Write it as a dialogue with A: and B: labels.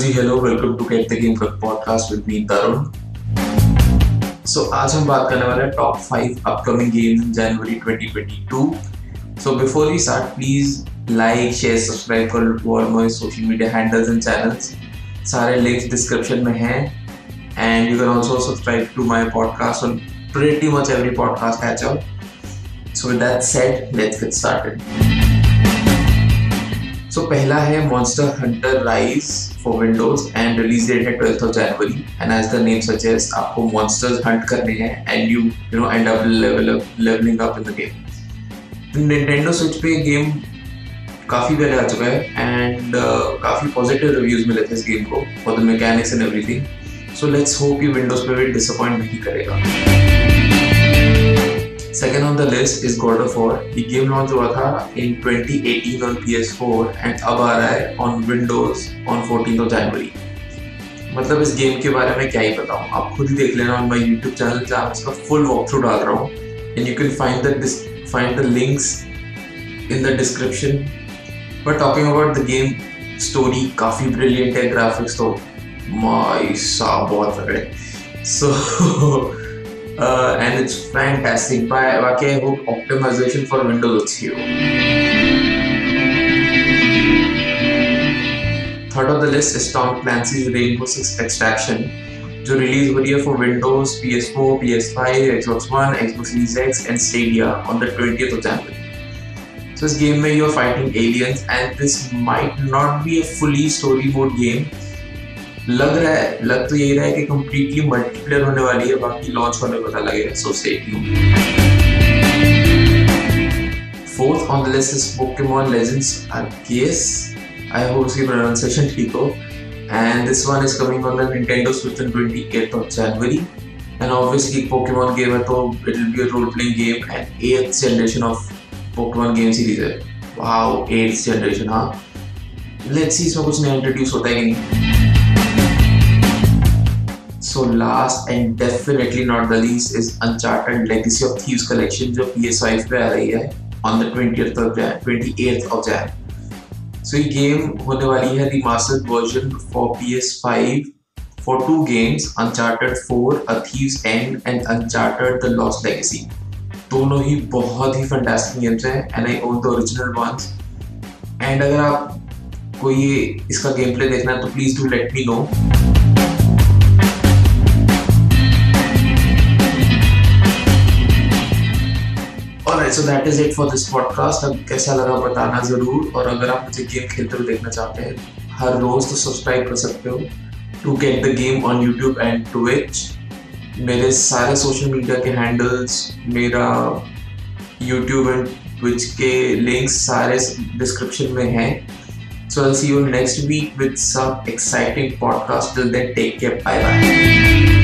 A: Ji hello welcome to get the game podcast with me Tarun so आज हम बात करने वाले हैं top five upcoming in January 2022 so before we start please like share subscribe कर to all my social media handles and channels सारे links description में हैं. And you can also subscribe to my podcast on pretty much every podcast catch up so, with that said, let's get started. So so, पहला है monster hunter rise for Windows and release date है twelfth of January and as the name suggest आपको monsters hunt करने हैं and you you know and up level up leveling up in the game Nintendo switch पे game काफ़ी पहले आ चुका है एंड uh, काफ़ी पॉजिटिव रिव्यूज़ मिले थे इस गेम को for the mechanics and everything so let's hope कि विंडोज़ पे भी डिसअपॉइंट नहीं करेगा। Second on the list is God of War. ये गेम लॉन्च हुआ था in 2018 on PS4 and अब आ रहा है on Windows on 14th of January. मतलब इस गेम के बारे में क्या ही बताऊँ? आप खुद ही देख लेना ऑन माय यूट्यूब चैनल जहाँ इसका फुल वॉक थ्रू डाल रहा हूँ। And you can find the find the links in the description but talking about the game story काफ़ी ब्रिलियंट है ग्राफिक्स तो। माई सा बहुत तगड़े। सो uh, and it's fantastic. By बाकी I hope optimization for Windows अच्छी हो. Third on the list is Tom Clancy's Rainbow Six Extraction जो रिलीज़ हो रही है for Windows PS4, PS5, Xbox One, Xbox Series X and Stadia on the 20th of January. So this game where you're fighting aliens and this might not be a fully story mode game लग रहा है, लग तो यही रहा है कि completely multiplayer होने वाली है, बाकी लॉन्च होने में पता लगेगा सोसाइटी में fourth on the list is Pokemon legends Arceus I hope उसकी प्रोनंसिएशन ठीक हो। And this one is coming on the Nintendo switch on 28th of January and obviously Pokemon game है तो it will be a role playing game and eighth generation of Pokemon game series है। Wow eighth generation हाँ। Let's see इसमें कुछ नया introduce होता है कि नहीं। So last and definitely not the least is uncharted legacy of thieves collection जो PS5 पे आ रही है on the 20th of January of January so ये गेम होने वाली है remastered version for PS5 for two games uncharted 4 a thieves and and uncharted the lost legacy दोनों ही बहुत ही फैंटास्टिक गेम्स हैं and I own the original ones and अगर आप कोई इसका गेम प्ले देखना है तो please do let me know Alright, so that is it for this podcast. अब कैसा लगा बताना ज़रूर और अगर आप मुझे गेम खेलते हुए देखना चाहते हैं हर रोज़ तो सब्सक्राइब कर सकते हो to get the game on YouTube and Twitch मेरे सारे सोशल मीडिया के हैंडल्स मेरा यूट्यूब एंड ट्विच के लिंक्स सारे डिस्क्रिप्शन में हैं so I'll see you next week with some exciting podcast. Till then, take care. Bye bye.